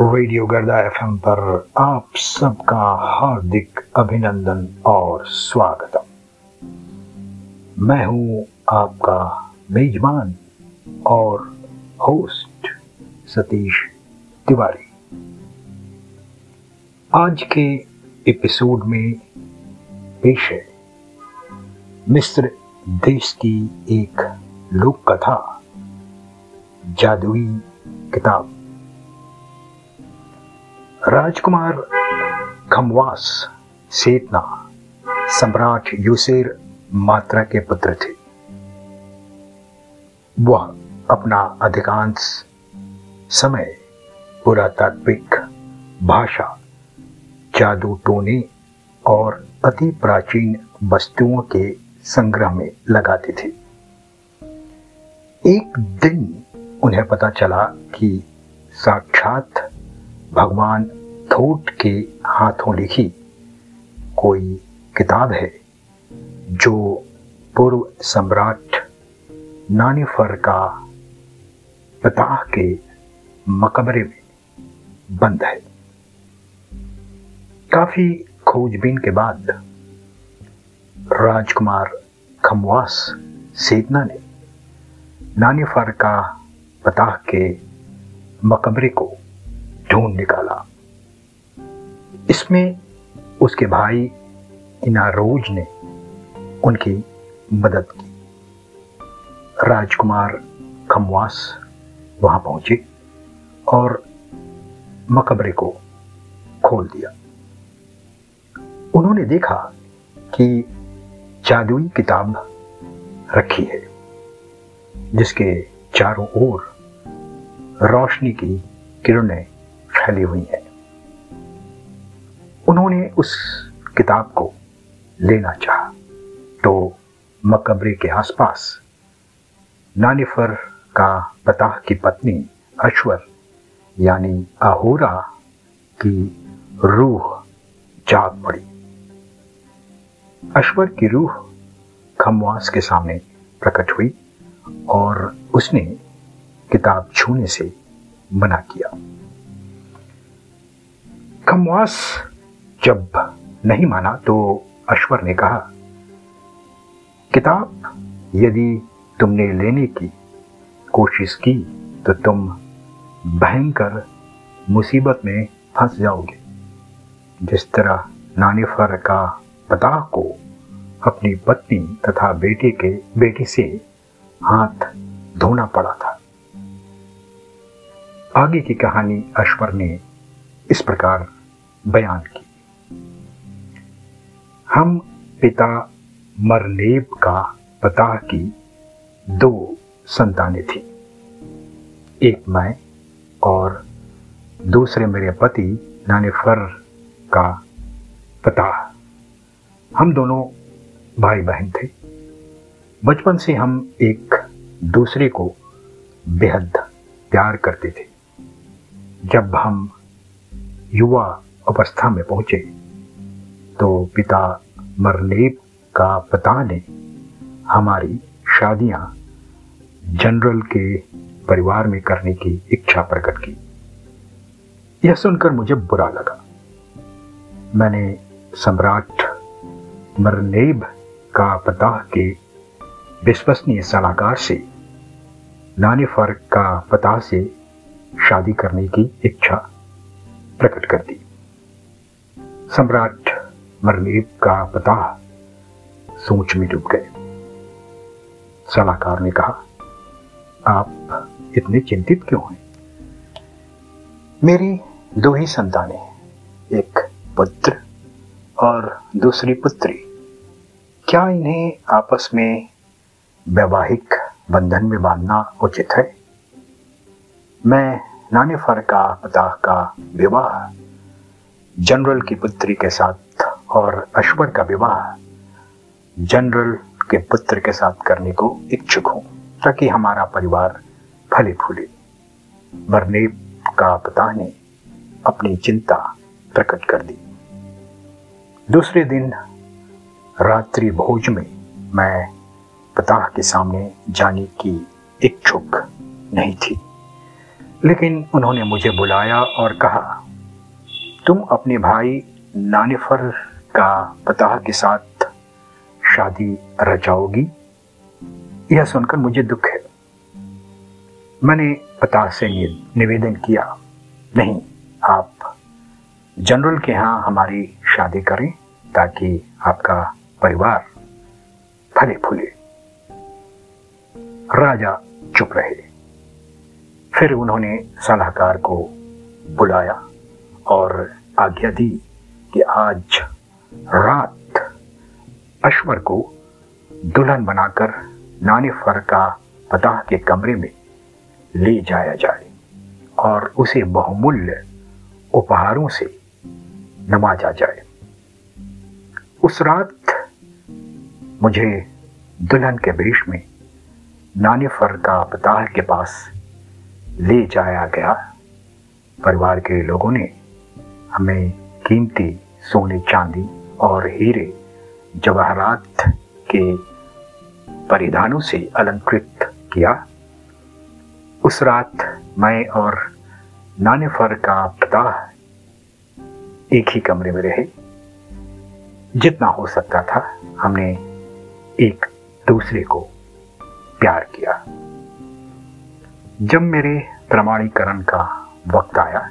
Radio गर्दा FM पर आप सबका हार्दिक अभिनंदन और स्वागतम। मैं हूँ आपका मेजबान और होस्ट सतीश तिवारी। आज के एपिसोड में पेश है मिस्र देश की एक लोक कथा जादुई किताब। राजकुमार खमवास सेतना सम्राट यूसेर मात्रा के पुत्र थे। वह अपना अधिकांश समय पुरातात्विक भाषा, जादू टोने और अति प्राचीन वस्तुओं के संग्रह में लगाते थे। एक दिन उन्हें पता चला कि साक्षात भगवान थोट के हाथों लिखी कोई किताब है जो पूर्व सम्राट नानीफर का पताह के मकबरे में बंद है। काफ़ी खोजबीन के बाद राजकुमार खमवास सेतना ने नानीफर का पताह के मकबरे को ढूंढ निकाला। इसमें उसके भाई इनारोज ने उनकी मदद की। राजकुमार खमवास वहाँ पहुँचे और मकबरे को खोल दिया। उन्होंने देखा कि जादुई किताब रखी है, जिसके चारों ओर रोशनी की किरणें फैली हुई हैं। उन्होंने उस किताब को लेना चाहा। तो मकबरे के आसपास नानिफर का पता की पत्नी अश्वर, यानी अहोरा की रूह जाग पड़ी। अश्वर की रूह खमवास के सामने प्रकट हुई और उसने किताब छूने से मना किया। खमवास जब नहीं माना तो अश्वर ने कहा, किताब, यदि तुमने लेने की कोशिश की तो तुम भयंकर मुसीबत में फंस जाओगे। जिस तरह नानिफर का पता को अपनी पत्नी तथा बेटे के, बेटे से हाथ धोना पड़ा था। आगे की कहानी अश्वर ने इस प्रकार बयान की। हम पिता मरनेब का पता की दो संतानें थी। एक मैं और दूसरे मेरे पति नानेफर का पता। हम दोनों भाई बहन थे। बचपन से हम एक दूसरे को बेहद प्यार करते थे। जब हम युवा अवस्था में पहुँचे तो पिता मरलेब का पता ने हमारी शादियाँ जनरल के परिवार में करने की इच्छा प्रकट की। यह सुनकर मुझे बुरा लगा। मैंने सम्राट मरनेब का पता के विश्वसनीय सलाहकार से नानीफर का पता से शादी करने की इच्छा प्रकट कर दी। सम्राट मरलीब का पता सोच में डूब गए। सलाहकार ने कहा, आप इतने चिंतित क्यों हैं? मेरी दो ही संतानें, एक पुत्र और दूसरी पुत्री। क्या इन्हें आपस में वैवाहिक बंधन में बांधना उचित है? मैं नाने फर का, पता का विवाह, जनरल की पुत्री के साथ और अश्वर का विवाह जनरल के पुत्र के साथ करने को इच्छुक हूँ, ताकि हमारा परिवार फले फूले मरने का पता ने अपनी चिंता प्रकट कर दी। दूसरे दिन रात्रि भोज में मैं पता के सामने जाने की इच्छुक नहीं थी। लेकिन उन्होंने मुझे बुलाया और कहा, तुम अपने भाई नानिफर का पता के साथ शादी रचाओगी? यह सुनकर मुझे दुख है। मैंने पता से निवेदन किया, नहीं, आप जनरल के यहाँ हमारी शादी करें ताकि आपका परिवार फले फूले राजा चुप रहे। फिर उन्होंने सलाहकार को बुलाया और आज्ञा दी कि आज रात। अश्वर को दुल्हन बनाकर नानी फर का पता के कमरे में ले जाया जाए और उसे बहुमूल्य उपहारों से नवाजा जाए। उस रात मुझे दुल्हन के वेश में नानी फर का पताल के पास ले जाया गया। परिवार के लोगों ने हमें कीमती सोने चांदी और हीरे जवाहरात के परिधानों से अलंकृत किया। उस रात मैं और नाने फर का पता एक ही कमरे में रहे। जितना हो सकता था, हमने एक दूसरे को प्यार किया। जब मेरे प्रमाणीकरण का वक्त आया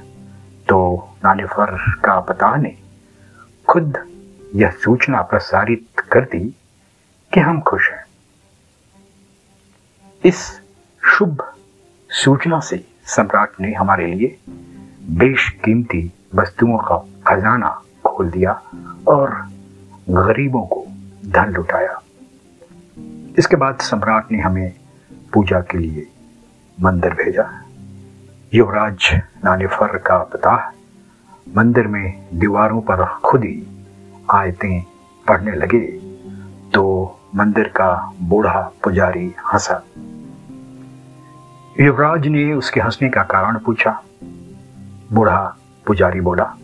तो नानिफर का पता ने खुद यह सूचना प्रसारित कर दी कि हम खुश हैं। इस शुभ सूचना से सम्राट ने हमारे लिए बेशकीमती वस्तुओं का खजाना खोल दिया और गरीबों को धन लुटाया। इसके बाद सम्राट ने हमें पूजा के लिए मंदिर भेजा। युवराज नानिफर का पता मंदिर में दीवारों पर खुद ही आयतें पढ़ने लगे। तो मंदिर का बूढ़ा पुजारी हंसा। युवराज ने उसके हंसने का कारण पूछा। बूढ़ा पुजारी बोला,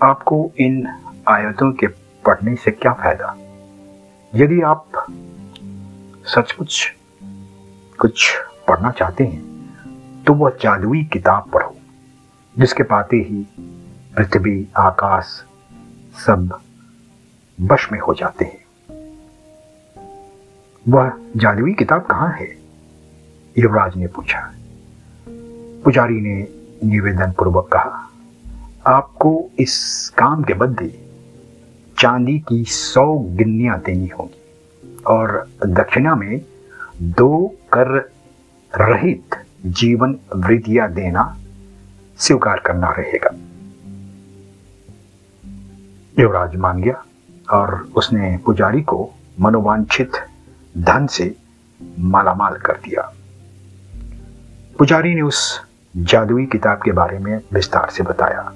आपको इन आयतों के पढ़ने से क्या फ़ायदा? यदि आप सचमुच कुछ पढ़ना चाहते हैं तो वह जादुई किताब पढ़ो, जिसके पाते ही पृथ्वी, आकाश सब बश में हो जाते हैं। वह जादुई किताब कहाँ है? युवराज ने पूछा। पुजारी ने निवेदन पूर्वक कहा, आपको इस काम के बदले चांदी की सौ गिन्नियाँ देनी होगी और दक्षिणा में दो कर रहित जीवन वृद्धियाँ देना स्वीकार करना रहेगा। युवराज मान गया और उसने पुजारी को मनोवांछित धन से मालामाल कर दिया। पुजारी ने उस जादुई किताब के बारे में विस्तार से बताया।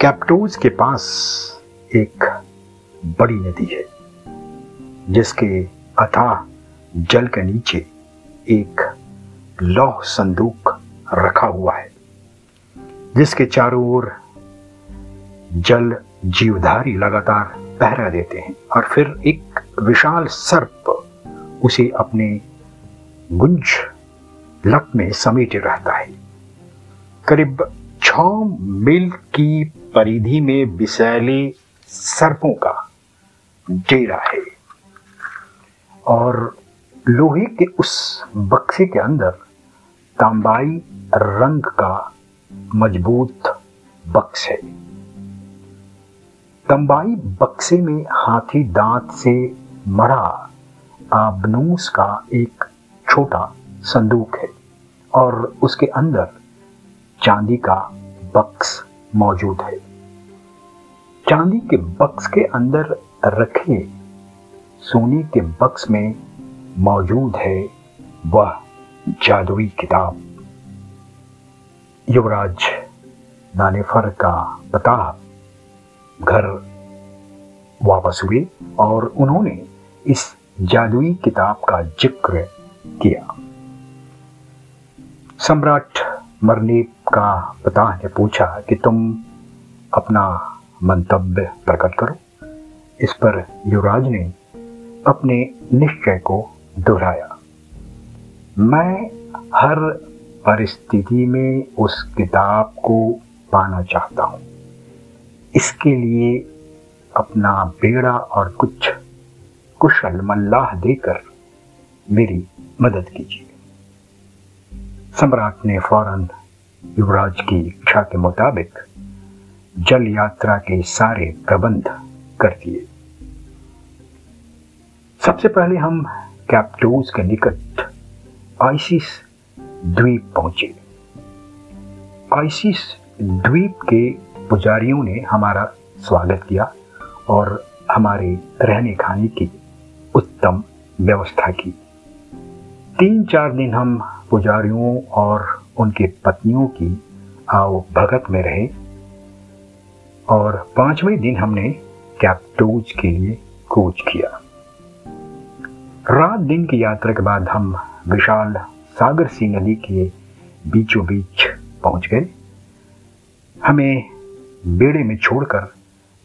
कैप्टोज के पास एक बड़ी नदी है, जिसके अथाह जल के नीचे एक लौह संदूक रखा हुआ है, जिसके चारों ओर जल जीवधारी लगातार पहरा देते हैं और फिर एक विशाल सर्प उसे अपने गुंज लप में समेटे रहता है। करीब छ मील की परिधि में विषैले सर्पों का डेरा है और लोहे के उस बक्से के अंदर तांबाई रंग का मज़बूत बक्स है। तंबाई बक्से में हाथी दांत से मरा आबनूस का एक छोटा संदूक है और उसके अंदर चांदी का बक्स मौजूद है। चांदी के बक्स के अंदर रखे सोने के बक्स में मौजूद है वह जादुई किताब। युवराज नानेफर का पता घर वापस हुए और उन्होंने इस जादुई किताब का ज़िक्र किया। सम्राट मरने का पिता ने पूछा कि तुम अपना मंतव्य प्रकट करो। इस पर युवराज ने अपने निश्चय को दोहराया। मैं हर परिस्थिति में उस किताब को पाना चाहता हूँ। इसके लिए अपना बेड़ा और कुछ कुशल मल्लाह देकर मेरी मदद कीजिए। सम्राट ने फ़ौरन युवराज की इच्छा के मुताबिक जल यात्रा के सारे प्रबंध कर दिए। सबसे पहले हम कैप्टोज के निकट आइसिस द्वीप पहुँचे। आइसिस द्वीप के पुजारियों ने हमारा स्वागत किया और हमारे रहने खाने की उत्तम व्यवस्था की। तीन चार दिन हम पुजारियों और उनके पत्नियों की आओ भगत में रहे और पाँचवें दिन हमने कैप्टोज के लिए कोच किया। रात दिन की यात्रा के बाद हम विशाल सागर सी नदी के बीचों बीच पहुँच गए। हमें बेड़े में छोड़कर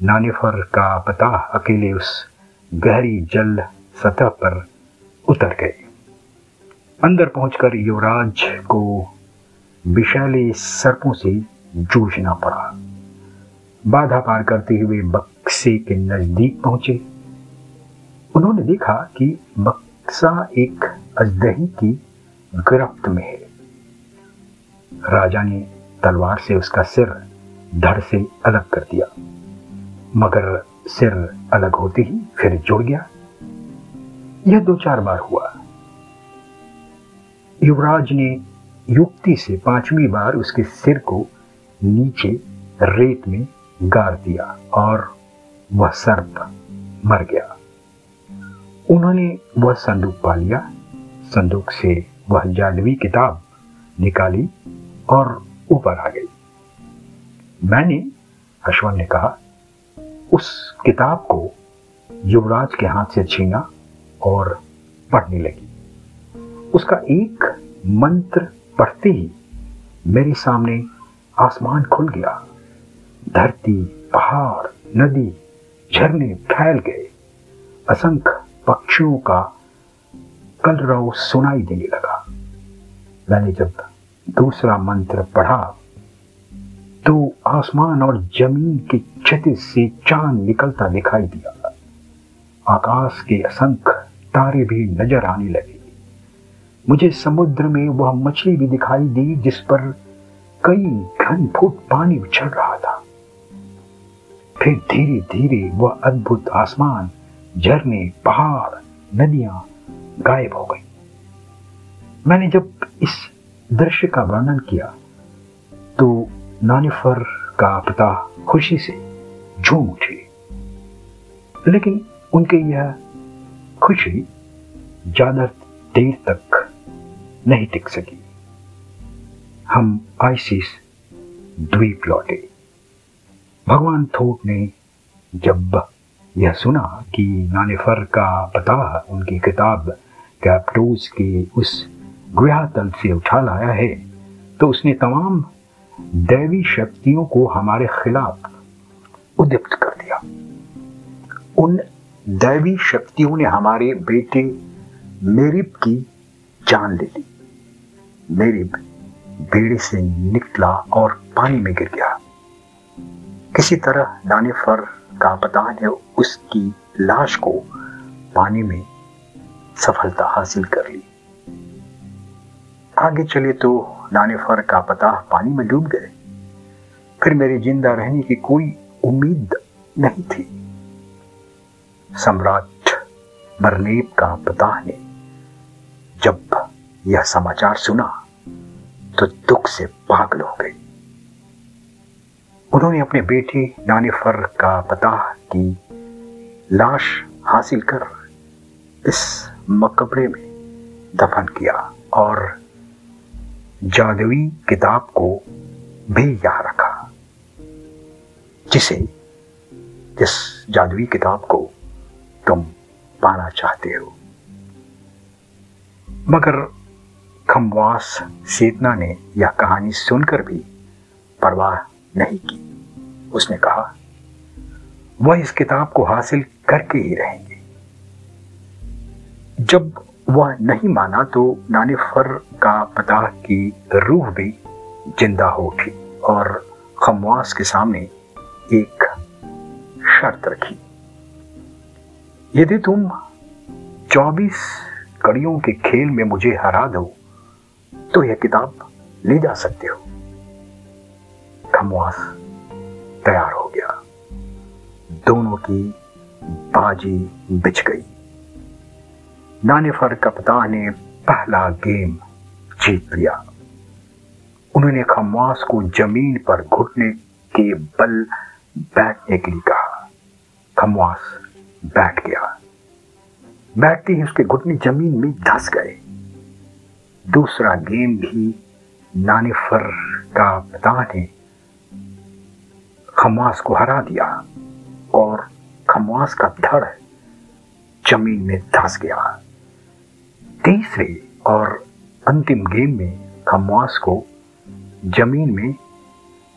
नानिफर का पता अकेले उस गहरी जल सतह पर उतर गए। अंदर पहुंचकर युवराज को विशाले सर्पों से जूझना पड़ा। बाधा पार करते हुए बक्से के नज़दीक पहुँचे। उन्होंने देखा कि बक्सा एक अजदही की गिरफ्त में है। राजा ने तलवार से उसका सिर धड़ से अलग कर दिया। मगर सिर अलग होते ही फिर जुड़ गया। यह दो चार बार हुआ। युवराज ने युक्ति से पांचवी बार उसके सिर को नीचे रेत में गाड़ दिया और वह सर्प मर गया। उन्होंने वह संदूक पा लिया। संदूक से वह जादवी किताब निकाली और ऊपर आ गई। मैंने, अश्वन ने कहा, उस किताब को युवराज के हाथ से छीना और पढ़ने लगी। उसका एक मंत्र पढ़ते ही मेरे सामने आसमान खुल गया। धरती, पहाड़, नदी, झरने फैल गए। असंख्य पक्षियों का कलरव सुनाई देने लगा। मैंने जब दूसरा मंत्र पढ़ा तो आसमान और ज़मीन के क्षति से चाँद निकलता दिखाई दिया। आकाश के असंख्य तारे भी नज़र आने लगे। मुझे समुद्र में वह मछली भी दिखाई दी, जिस पर कई घन फुट पानी उछल रहा था। फिर धीरे धीरे वह अद्भुत आसमान, झरने, पहाड़, नदियाँ गायब हो गई। मैंने जब इस दृश्य का वर्णन किया तो नानिफर का पिता खुशी से झूम उठे। लेकिन उनके यह खुशी ज़्यादा देर तक नहीं टिक सकी। हम आइसिस द्वीप लौटे। भगवान थोट ने जब यह सुना कि नानिफर का पता उनकी किताब कैप्टोज के उस गृहतल से उठा लाया है तो उसने तमाम दैवी शक्तियों को हमारे खिलाफ उद्युक्त कर दिया। उन दैवी शक्तियों ने हमारे बेटे मेरिब की जान ले ली। मेरिब बेड़े से निकला और पानी में गिर गया। किसी तरह नानिफर का पता ने उसकी लाश को पानी में सफलता हासिल कर ली। आगे चले तो नानेफर का पता पानी में डूब गए। फिर मेरे ज़िंदा रहने की कोई उम्मीद नहीं थी। सम्राट बरनेब का पता ने जब यह समाचार सुना तो दुख से पागल हो गई उन्होंने अपने बेटे नानिफर का पता की लाश हासिल कर इस मकबरे में दफन किया और जादवी किताब को भी यहाँ रखा। जिसे, जिस जादवी किताब को तुम पाना चाहते हो। मगर खमवास सेतना ने यह कहानी सुनकर भी परवाह नहीं की। उसने कहा, वह इस किताब को हासिल करके ही रहेंगे। जब वह नहीं माना तो नानिफर का पता की रूह भी ज़िंदा हो उठी और खमवास के सामने एक शर्त रखी। यदि तुम 24 कड़ियों के खेल में मुझे हरा दो तो यह किताब ले जा सकते हो। खमवास तैयार हो गया। दोनों की बाजी बिछ गई। नानिफर कप्तान ने पहला गेम, जीत लिया। उन्होंने खमवास को ज़मीन पर घुटने के बल बैठने के लिए कहा। खमवास बैठ गया। बैठते ही उसके घुटने ज़मीन में धस गए। दूसरा गेम भी नानिफर का पिता ने खमास को हरा दिया। और खमास का धड़ ज़मीन में धस गया। तीसरे और अंतिम गेम में खमवास को ज़मीन में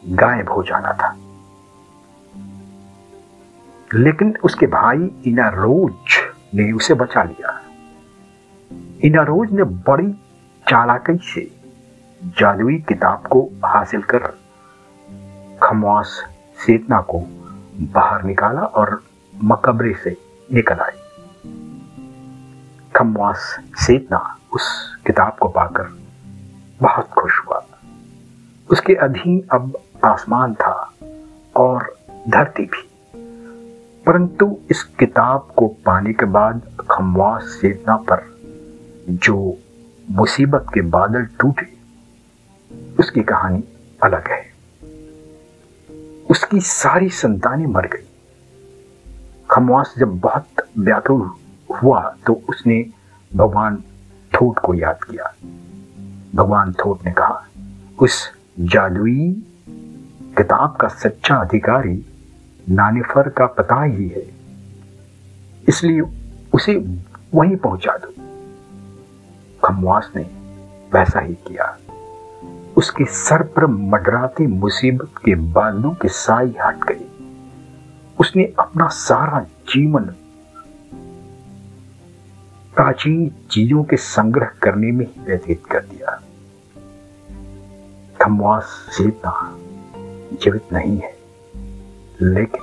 गायब हो जाना था। लेकिन उसके भाई इना रोज ने उसे बचा लिया। इनारोज ने बड़ी चालाकी से जादुई किताब को हासिल कर खमवास सेतना को बाहर निकाला और मकबरे से निकल आई खमवास सेतना उस किताब को पाकर बहुत खुश हुआ। उसके अधीन अब आसमान था और धरती भी। परंतु इस किताब को पाने के बाद खमवास सेतना पर जो मुसीबत के बादल टूटे, उसकी कहानी अलग है। उसकी सारी संतानें मर गई। खमवास जब बहुत व्याकुल हुआ तो उसने भगवान थोट को याद किया। भगवान थोट ने कहा, उस जादुई किताब का सच्चा अधिकारी नानिफर का पता ही है, इसलिए उसे वहीं पहुँचा दो। खमवास ने वैसा ही किया। उसके सर पर मडराती मुसीबत के बादलों की साई हट गई। उसने अपना सारा जीवन प्राचीन चीज़ों के संग्रह करने में ही व्यतीत कर दिया। खमवास जीवित नहीं है, लेकिन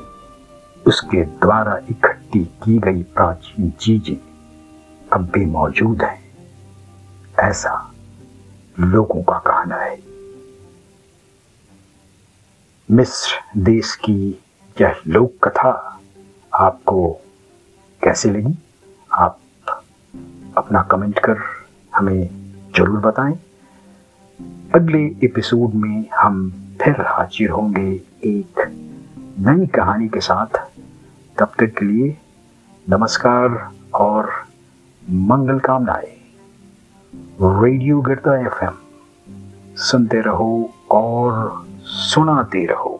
उसके द्वारा इकट्ठी की गई प्राचीन चीज़ें अब भी मौजूद हैं। ऐसा लोगों का कहना है। मिस्र देश की यह लोक कथा आपको कैसे लगी? अपना कमेंट कर हमें ज़रूर बताएँ। अगले एपिसोड में हम फिर हाजिर होंगे एक नई कहानी के साथ। तब तक के लिए नमस्कार और मंगल कामनाएँ। रेडियो गिरता एफएम। सुनते रहो और सुनाते रहो।